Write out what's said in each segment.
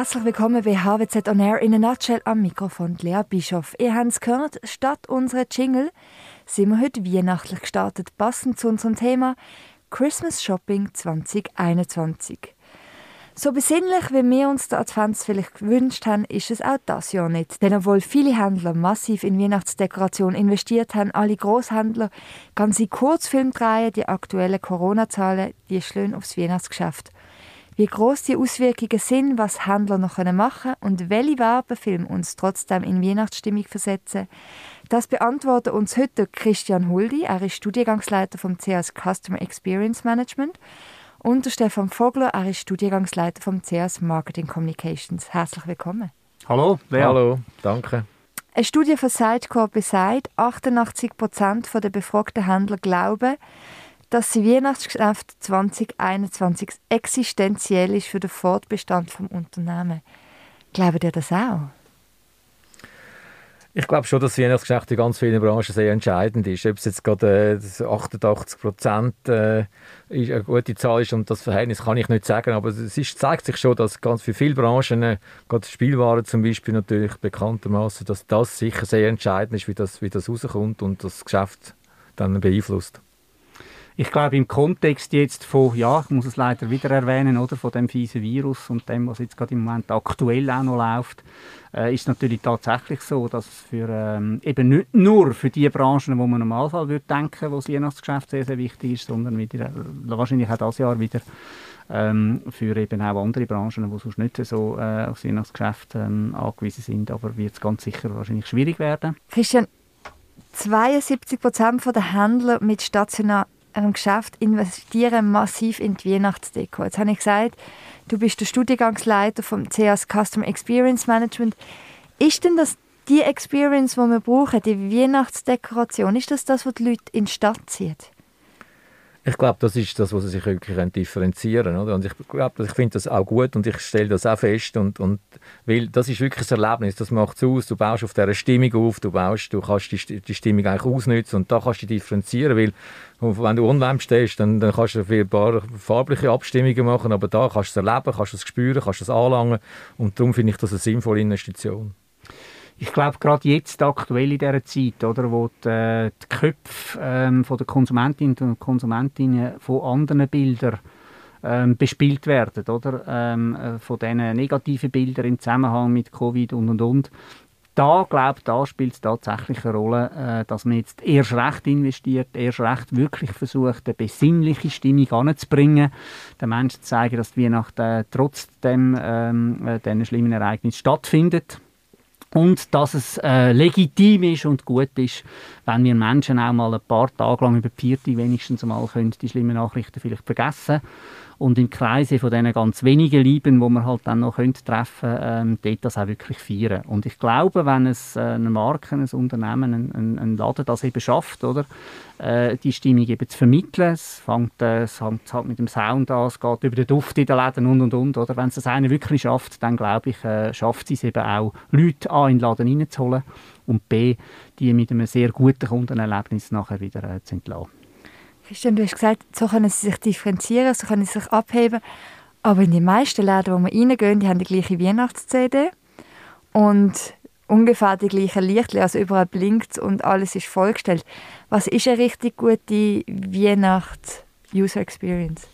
Herzlich willkommen bei HWZ On Air in a Nutshell am Mikrofon Lea Bischof. Ihr habt es gehört, statt unserer Jingle sind wir heute weihnachtlich gestartet, passend zu unserem Thema Christmas Shopping 2021. So besinnlich, wie wir uns der Advents vielleicht gewünscht haben, ist es auch das Jahr nicht. Denn obwohl viele Händler massiv in Weihnachtsdekoration investiert haben, alle Großhändler ganze Kurzfilme drehen, die aktuellen Corona-Zahlen, die schlönen aufs Weihnachtsgeschäft. Wie groß die Auswirkungen sind, was Händler noch machen können und welche Werbefilme uns trotzdem in Weihnachtsstimmung versetzen, das beantwortet uns heute Christian Huldi. Er ist Studiengangsleiter vom CS Customer Experience Management und der Stefan Vogler, er ist Studiengangsleiter vom CS Marketing Communications. Herzlich willkommen. Hallo, Lea. Hallo, danke. Eine Studie von Sitecore besagt, 88% der befragten Händler glauben, dass das Weihnachtsgeschäft 2021 existenziell ist für den Fortbestand des Unternehmens. Glaubt ihr das auch? Ich glaube schon, dass das Weihnachtsgeschäft in ganz vielen Branchen sehr entscheidend ist. Ob es jetzt gerade äh, 88 Prozent äh, eine gute Zahl ist und das Verhältnis kann ich nicht sagen, aber es ist, zeigt sich schon, dass ganz für viele Branchen, äh, gerade Spielwaren zum Beispiel natürlich bekanntermaßen, dass das sicher sehr entscheidend ist, wie das, wie das rauskommt und das Geschäft dann beeinflusst. Ich glaube, im Kontext jetzt von, ja, ich muss es leider wieder erwähnen, oder, von dem fiesen Virus und dem, was jetzt gerade im Moment aktuell auch noch läuft, äh, ist natürlich tatsächlich so, dass es für, ähm, eben nicht nur für die Branchen, wo man Normalfall würde denken, wo das Weihnachtsgeschäft sehr, sehr wichtig ist, sondern wieder, äh, wahrscheinlich auch dieses Jahr wieder ähm, für eben auch andere Branchen, die sonst nicht so äh, auf das Weihnachtsgeschäft ähm, angewiesen sind, aber wird es ganz sicher wahrscheinlich schwierig werden. Christian, 72 Prozent der Händler mit stationären einem Geschäft investieren massiv in die Weihnachtsdeko. Jetzt habe ich gesagt, du bist der Studiengangsleiter vom CS Customer Experience Management. Ist denn das die Experience, die wir brauchen, die Weihnachtsdekoration, ist das das, was die Leute in die Stadt zieht? Ich glaube, das ist das, was sie sich wirklich differenzieren können. Und ich glaube, ich finde das auch gut und ich stelle das auch fest. Und, und, weil das ist wirklich ein Erlebnis, das macht es aus. Du baust auf dieser Stimmung auf, du, baust, du kannst die, die Stimmung eigentlich ausnutzen und da kannst du differenzieren, weil wenn du online stehst, dann, dann kannst du ein paar farbliche Abstimmungen machen, aber da kannst du es erleben, kannst du es spüren, kannst du es anlangen und darum finde ich das eine sinnvolle Investition ich glaube, gerade jetzt, aktuell in dieser Zeit, oder, wo die, äh, die Köpfe ähm, von der Konsumentinnen und Konsumentinnen von anderen Bildern ähm, bespielt werden, oder? Ähm, äh, von diesen negativen Bildern im Zusammenhang mit Covid und und und. Da, glaube da spielt es tatsächlich eine Rolle, äh, dass man jetzt erst recht investiert, erst recht wirklich versucht, eine besinnliche Stimmung anzubringen, den Menschen zu zeigen, dass die Weihnachten äh, trotzdem ähm, äh, diesen schlimmen Ereignis stattfindet und dass es äh, legitim ist und gut ist, wenn wir Menschen auch mal ein paar Tage lang über die wenigstens mal können, die schlimmen Nachrichten vielleicht vergessen und im Kreise von diesen ganz wenigen Lieben, wo man halt dann noch könnte treffen ähm, dort das auch wirklich feiern. Und ich glaube, wenn es äh, eine Marke, ein Unternehmen, ein, ein, ein Laden das eben schafft, oder, äh, die Stimmung eben zu vermitteln, es fängt, äh, es fängt halt mit dem Sound an, es geht über den Duft in den Läden und und und, oder, wenn es das eine wirklich schafft, dann glaube ich, äh, schafft es eben auch, Leute A in den Laden reinzuholen und B, die mit einem sehr guten Kundenerlebnis nachher wieder äh, zu entlassen. Christian, du hast gesagt, so können sie sich differenzieren, so können sie sich abheben. Aber in den meisten Läden, wo wir reingehen, die haben die gleiche Weihnachts-CD und ungefähr die gleichen Lichter, also überall blinkt und alles ist vollgestellt. Was ist eine richtig gute Weihnachts-User-Experience?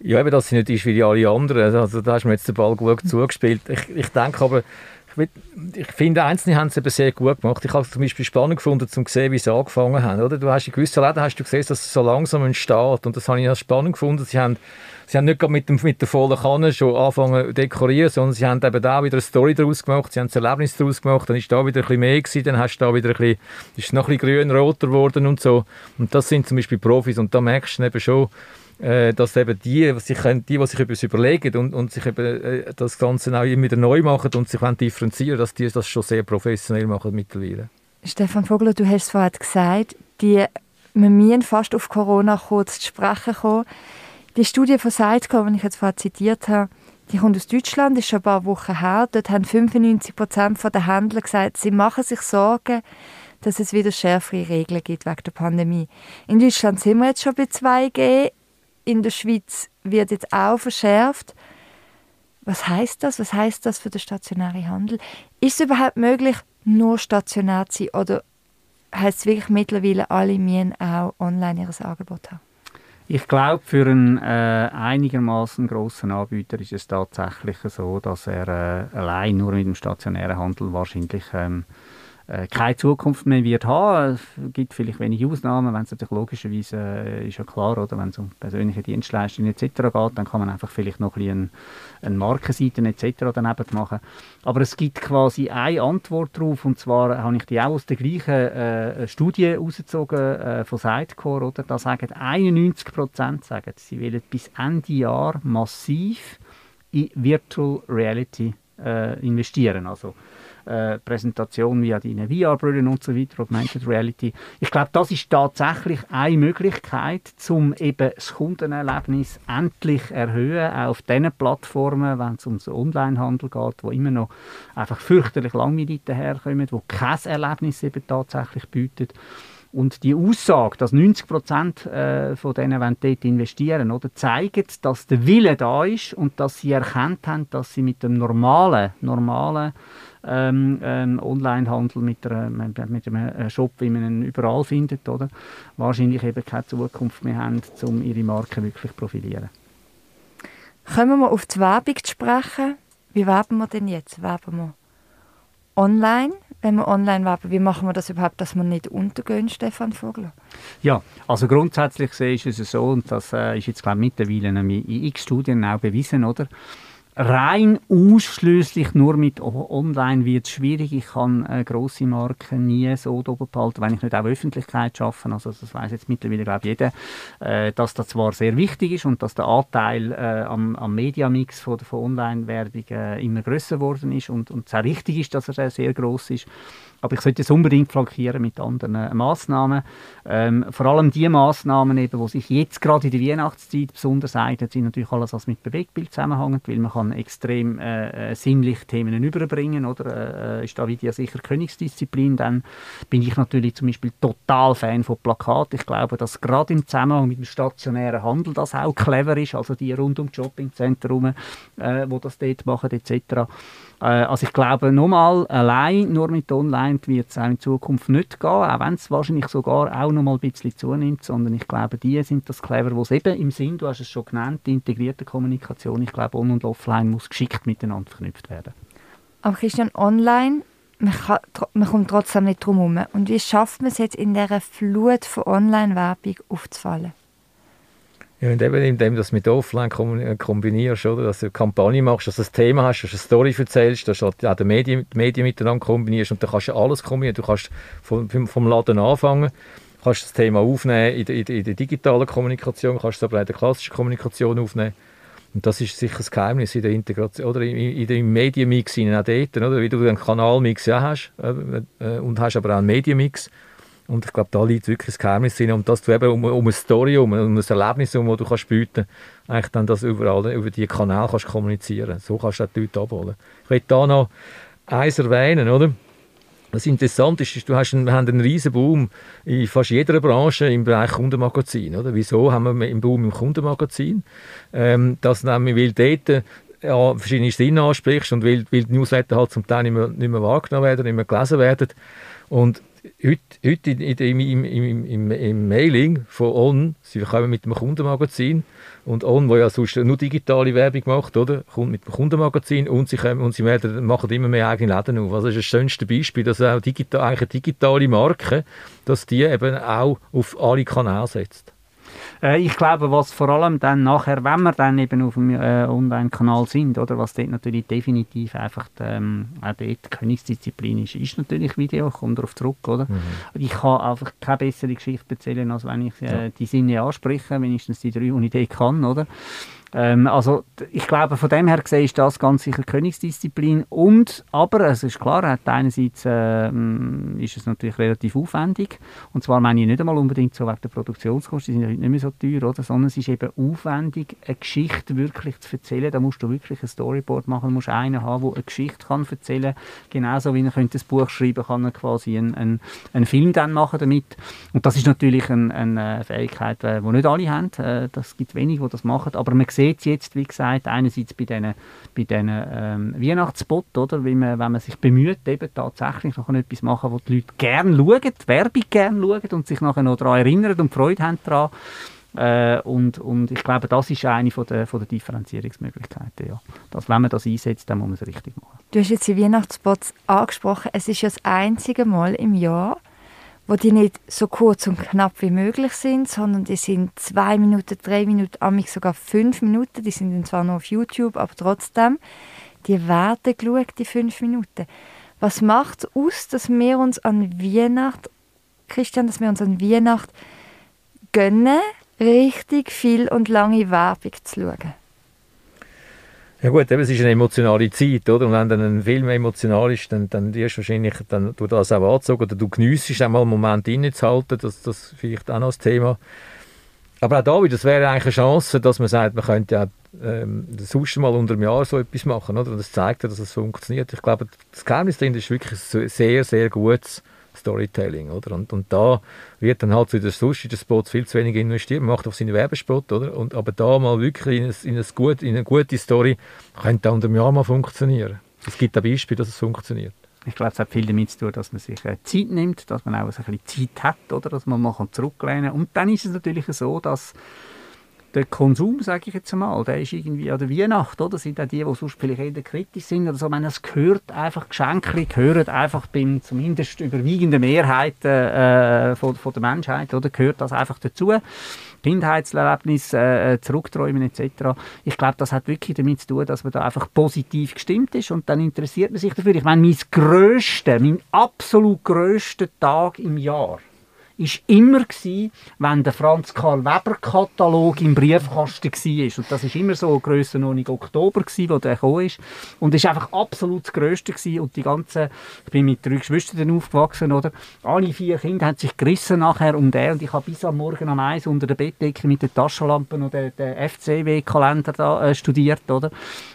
Ja, eben, dass sie nicht ist wie die alle anderen. Also, da hast du mir jetzt den Ball gut zugespielt. Ich, ich denke aber, ich finde, Einzelne haben es eben sehr gut gemacht. Ich habe es zum Beispiel spannend gefunden, um zu sehen, wie sie angefangen haben. Oder? Du hast in gewissen Läden hast du gesehen, dass es so langsam entsteht. Und das habe ich spannend gefunden. Sie haben, sie haben nicht mit, dem, mit der vollen Kanne schon angefangen zu dekorieren, sondern sie haben eben da wieder eine Story daraus gemacht, sie haben ein Erlebnis daraus gemacht, dann ist da wieder ein bisschen mehr gewesen, dann hast du da wieder ein bisschen, ist noch ein bisschen grün, roter geworden und so. Und das sind zum Beispiel Profis und da merkst du eben schon, äh, dass eben die, die sich, die, die sich etwas überlegen und, und sich eben äh, das Ganze auch immer wieder neu machen und sich differenzieren dass die das schon sehr professionell machen mittlerweile. Stefan Vogler, du hast es vorhin gesagt, die, wir müssen fast auf Corona kurz zu sprechen kommen. Die Studie von Sitecom, die ich jetzt vorhin zitiert habe, die kommt aus Deutschland, ist schon ein paar Wochen her. Dort haben 95 Prozent der Händler gesagt, sie machen sich Sorgen, dass es wieder schärfere Regeln gibt wegen der Pandemie. In Deutschland sind wir jetzt schon bei 2G in der Schweiz wird jetzt auch verschärft. Was heißt das? Was heißt das für den stationären Handel? Ist es überhaupt möglich, nur stationär zu sein oder heißt es wirklich mittlerweile, alle müssen auch online ihr Angebot haben? Ich glaube, für einen äh, einigermaßen großen Anbieter ist es tatsächlich so, dass er äh, allein nur mit dem stationären Handel wahrscheinlich ähm, äh, keine Zukunft mehr wird haben. Es gibt vielleicht wenige Ausnahmen, wenn es natürlich logischerweise äh, ist ja klar, oder wenn es um persönliche Dienstleistungen etc. geht, dann kann man einfach vielleicht noch ein bisschen eine Markenseite etc. daneben machen. Aber es gibt quasi eine Antwort darauf und zwar habe ich die auch aus der gleichen äh, Studie herausgezogen äh, von Sidecore, oder? Da sagen 91 Prozent, sagen, sie wollen bis Ende Jahr massiv in Virtual Reality äh, investieren. Also äh, Präsentation via deine VR-Brillen und so weiter, Augmented Reality. Ich glaube, das ist tatsächlich eine Möglichkeit, um eben das Kundenerlebnis endlich erhöhen, auch auf diesen Plattformen, wenn es um den Onlinehandel geht, wo immer noch einfach fürchterlich langweilig daherkommen, wo kein Erlebnis eben tatsächlich bietet. Und die Aussage, dass 90 Prozent äh, von denen dort investieren oder zeigt, dass der Wille da ist und dass sie erkannt haben, dass sie mit dem normalen, normalen ähm, ähm, Onlinehandel mit, einer, mit einem äh, Shop, wie man ihn überall findet, oder? wahrscheinlich eben keine Zukunft mehr haben, um ihre Marke wirklich zu profilieren. Kommen wir auf die Werbung zu sprechen. Wie werben wir denn jetzt? Werben wir online? Wenn wir online werben, wie machen wir das überhaupt, dass wir nicht untergehen, Stefan Vogler? Ja, also grundsätzlich sehe ich es so, und das äh, ist jetzt glaube ich, mittlerweile in x Studien auch bewiesen, oder? Rein ausschließlich nur mit Online wird schwierig. Ich kann äh, grosse Marken nie so oben behalten, wenn ich nicht auch Öffentlichkeit schaffe. Also das weiß jetzt mittlerweile glaube jeder, äh, dass das zwar sehr wichtig ist und dass der Anteil äh, am, am Mediamix von, von Online-Werbung äh, immer größer geworden ist und, und auch richtig ist, dass er sehr groß ist. Aber ich sollte es unbedingt flankieren mit anderen äh, Massnahmen. Ähm, vor allem die Massnahmen, die sich jetzt gerade in der Weihnachtszeit besonders eignen, sind natürlich alles, was mit Bewegtbild zusammenhängt, weil man kann extrem äh, äh sinnlich Themen überbringen, oder? Äh, ist da wieder sicher Königsdisziplin. Dann bin ich natürlich zum Beispiel total Fan von Plakat. Ich glaube, dass gerade im Zusammenhang mit dem stationären Handel das auch clever ist, also die rund um Shoppingzentren, äh, wo das dort machen etc. Äh, also ich glaube, nochmal allein nur mit Online wird es auch in Zukunft nicht gehen, auch wenn es wahrscheinlich sogar auch noch mal ein bisschen zunimmt, sondern ich glaube, die sind das clever, wo es eben im Sinn, du hast es schon genannt, die integrierte Kommunikation, ich glaube, on- und offline muss geschickt miteinander verknüpft werden. Aber Christian, online, man, kann, man kommt trotzdem nicht drum herum. Und wie schafft man es jetzt in dieser Flut von Online-Werbung aufzufallen? Ja, und eben indem du mit Offline äh, kombinierst, oder? dass du eine Kampagne machst, dass du ein Thema hast, dass du eine Story erzählst, dass du halt auch die Medien, die Medien miteinander kombinierst und dann kannst du alles kombinieren. Du kannst vom, vom Laden anfangen, kannst das Thema aufnehmen in der, in der digitalen Kommunikation, kannst es aber auch in der klassischen Kommunikation aufnehmen. Und das ist sicher das Geheimnis in der Integration oder in, in, in Medienmix auch dort, oder? wie du einen Kanalmix ja hast äh, äh, und hast aber auch einen Medienmix. Und ich glaube, da liegt wirklich das Geheimnis drin. Und dass du eben um, um eine Story, um, um ein Erlebnis, um, das du kannst bieten eigentlich dann das überall über die Kanäle kannst kommunizieren. So kannst du die Leute abholen. Ich möchte da noch eins erwähnen, oder? Was interessant ist, du hast einen, wir haben einen riesen Boom in fast jeder Branche im Bereich Kundenmagazin. Oder? Wieso haben wir einen Boom im Kundenmagazin? Ähm, das nämlich, weil dort ja, verschiedene Sinne ansprichst und weil, weil die Newsletter halt zum Teil nicht mehr, nicht mehr wahrgenommen werden, nicht mehr gelesen werden. Und heute, heute im, im, im, im, Mailing von On, sie kommen mit dem Kundenmagazin und On, wo ja sonst nur digitale Werbung macht, oder, kommt mit dem Kundenmagazin und sie, kommen, und sie werden, machen immer mehr eigene Läden auf. Also das ist das schönste Beispiel, dass auch digital, eigentlich digitale Marke, dass die eben auch auf alle Kanäle setzt. Äh, ich glaube, was vor allem dann nachher, wenn wir dann eben auf dem äh, Online-Kanal sind, oder was dort natürlich definitiv einfach ähm, auch dort die Königsdisziplin ist, ist natürlich Video, kommt darauf zurück, oder? Mhm. Ich kann einfach keine bessere Geschichte erzählen, als wenn ich äh, ja. die Sinne anspreche, wenigstens die drei, die ich dort kann, oder? Ähm, also ich glaube, von dem her gesehen ist das ganz sicher Königsdisziplin. Und, aber es ist klar, einerseits äh, ist es natürlich relativ aufwendig. Und zwar meine ich nicht einmal unbedingt so wegen der Produktionskosten, die sind heute nicht mehr so teuer, oder? sondern es ist eben aufwendig, eine Geschichte wirklich zu erzählen. Da musst du wirklich ein Storyboard machen, du musst einen haben, der eine Geschichte kann erzählen kann. Genauso wie könnte ein Buch schreiben kann, er quasi einen, einen, einen Film dann machen damit. Und das ist natürlich eine, eine Fähigkeit, äh, die nicht alle haben. Äh, das gibt wenige, die das machen. Aber man sieht sieht es jetzt, wie gesagt, einerseits bei diesen bei ähm, Weihnachtsspots, oder, wie man, wenn man sich bemüht, eben tatsächlich noch etwas machen, wo die Leute gerne schauen, die Werbung gerne schauen und sich nachher noch daran erinnern und Freude haben daran. Äh, und, und ich glaube, das ist eine von der, von der Differenzierungsmöglichkeiten. Ja. Dass, wenn man das einsetzt, dann muss man es richtig machen. Du hast jetzt die Weihnachtsspots angesprochen. Es ist ja das einzige Mal im Jahr, wo die nicht so kurz und knapp wie möglich sind, sondern die sind zwei Minuten, drei Minuten, amig sogar fünf Minuten. Die sind dann zwar noch auf YouTube, aber trotzdem, die werden geschaut, die fünf Minuten. Was macht es aus, dass wir uns an Weihnachten, Christian, dass wir uns an Weihnachten gönnen, richtig viel und lange Werbung zu schauen? Ja gut, es ist eine emotionale Zeit, oder? Und wenn dann ein Film emotional ist, dann, dann wirst du wahrscheinlich dann, du das auch anzogen oder du geniessest einmal einen Moment innezuhalten, das, das vielleicht auch noch das Thema. Aber auch da wieder, das wäre eigentlich eine Chance, dass man sagt, man könnte ja ähm, sonst mal unter dem Jahr so etwas machen, oder? Und das zeigt ja, dass es funktioniert. Ich glaube, das Geheimnis dahinter ist wirklich ein sehr, sehr gutes Storytelling, oder? Und, und da wird dann halt zu den sonstigen Spots viel zu wenig investiert. Man macht auf seine Werbespot, oder? Und, aber da mal wirklich in, ein, in, ein gut, in eine gute Story könnte unter einem Jahr mal funktionieren. Es gibt ein Beispiel, dass es funktioniert. Ich glaube, es hat viel damit zu tun, dass man sich äh, Zeit nimmt, dass man auch ein bisschen Zeit hat, oder? dass man mal zurücklehnen kann. Und dann ist es natürlich so, dass der Konsum, sage ich jetzt mal, der ist irgendwie an der Weihnacht, oder? Das sind auch die, die sonst vielleicht eher kritisch sind oder so. Ich meine, es gehört einfach, Geschenke gehören einfach beim zumindest überwiegenden Mehrheit äh, von, von der Menschheit, oder? Gehört das einfach dazu. Kindheitserlebnis, äh, Zurückträumen etc. Ich glaube, das hat wirklich damit zu tun, dass man da einfach positiv gestimmt ist und dann interessiert man sich dafür. Ich meine, mein grösster, mein absolut grösster Tag im Jahr ist immer gewesen, wenn der Franz Karl Weber Katalog im Briefkasten war. Und das ist immer so Grössenordnung Oktober gewesen, wo der gekommen ist. Und ist einfach absolut das Größte gewesen. Und die ganze, ich bin mit drei Geschwistern aufgewachsen, oder? Alle vier Kinder haben sich gerissen nachher um den. Und ich habe bis am Morgen am Eis unter der Bettdecke mit den Taschenlampen und den, den FCW-Kalender da äh, studiert, oder?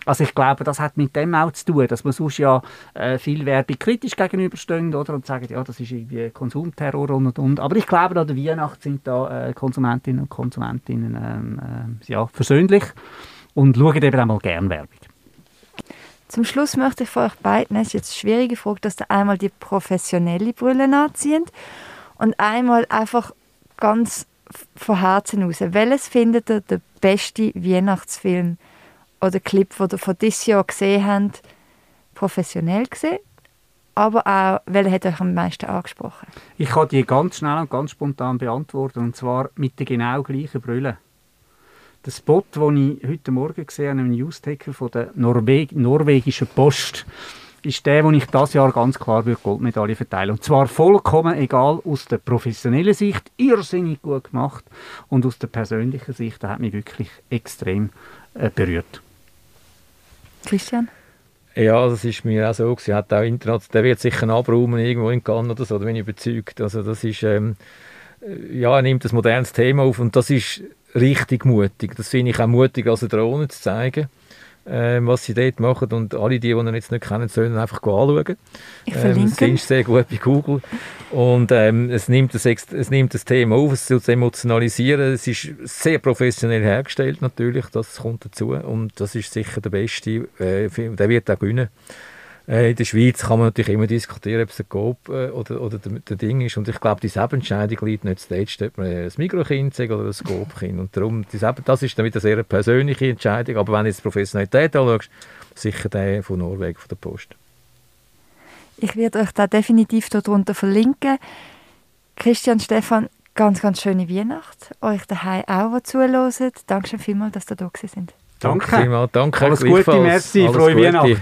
Also ich glaube, das hat mit dem auch zu tun, dass man sonst ja äh, viel Werbung kritisch gegenüberstehen, oder? Und sagen, ja, das ist irgendwie Konsumterror und und und. Aber ich glaube, an der Weihnacht sind da äh, Konsumentinnen und Konsumentinnen ähm, äh, ja, versöhnlich und schauen eben auch mal gerne Werbung. Zum Schluss möchte ich von euch beiden, es ist jetzt schwierige Frage, dass ihr einmal die professionelle Brille anzieht und einmal einfach ganz von Herzen raus. Welches findet ihr der beste Weihnachtsfilm oder Clip, den ihr von diesem Jahr gesehen habt, professionell gesehen aber auch, welcher hat euch am meisten angesprochen? Ich kann die ganz schnell und ganz spontan beantworten, und zwar mit der genau gleichen Brille. Der Spot, den ich heute Morgen gesehen habe, einem Newsticker von der Norweg norwegischen Post, ist der, den ich das Jahr ganz klar für Goldmedaille verteile. Und zwar vollkommen egal aus der professionellen Sicht, irrsinnig gut gemacht und aus der persönlichen Sicht, der hat mich wirklich extrem äh, berührt. Christian? Ja, das ist mir auch so. Sie hat auch Internet, der wird sicher abräumen irgendwo in Cannes oder so, da bin ich überzeugt. Also das ist, ähm, ja, er nimmt ein modernes Thema auf und das ist richtig mutig. Das finde ich auch mutig, als eine Drohne zu zeigen ähm, was sie dort machen. Und alle, die, die ihn jetzt nicht kennen, sollen einfach anschauen. Ich verlinke. Ähm, findest sehr gut bei Google. Und ähm, es, nimmt das, es nimmt das Thema auf, es soll emotionalisieren. Es ist sehr professionell hergestellt natürlich, das kommt dazu. Und das ist sicher der beste. Äh, der wird auch gewinnen. Äh, in der Schweiz kann man natürlich immer diskutieren, ob es ein Coop äh, oder, oder der, der, Ding ist. Und ich glaube, diese Entscheidung liegt nicht zuletzt, ob man ein Mikrokind oder ein Coop-Kind. Und darum, das ist wieder eine sehr persönliche Entscheidung. Aber wenn du jetzt die Professionalität anschaust, sicher der von Norwegen, von der Post. Ich werde euch da definitiv darunter verlinken. Christian, Stefan, ganz, ganz schöne Weihnacht. Euch daheim auch, die zuhören. Danke schon vielmals, dass ihr da sind. Danke. Danke. Danke. Alles Gute, merci, frohe Weihnachten.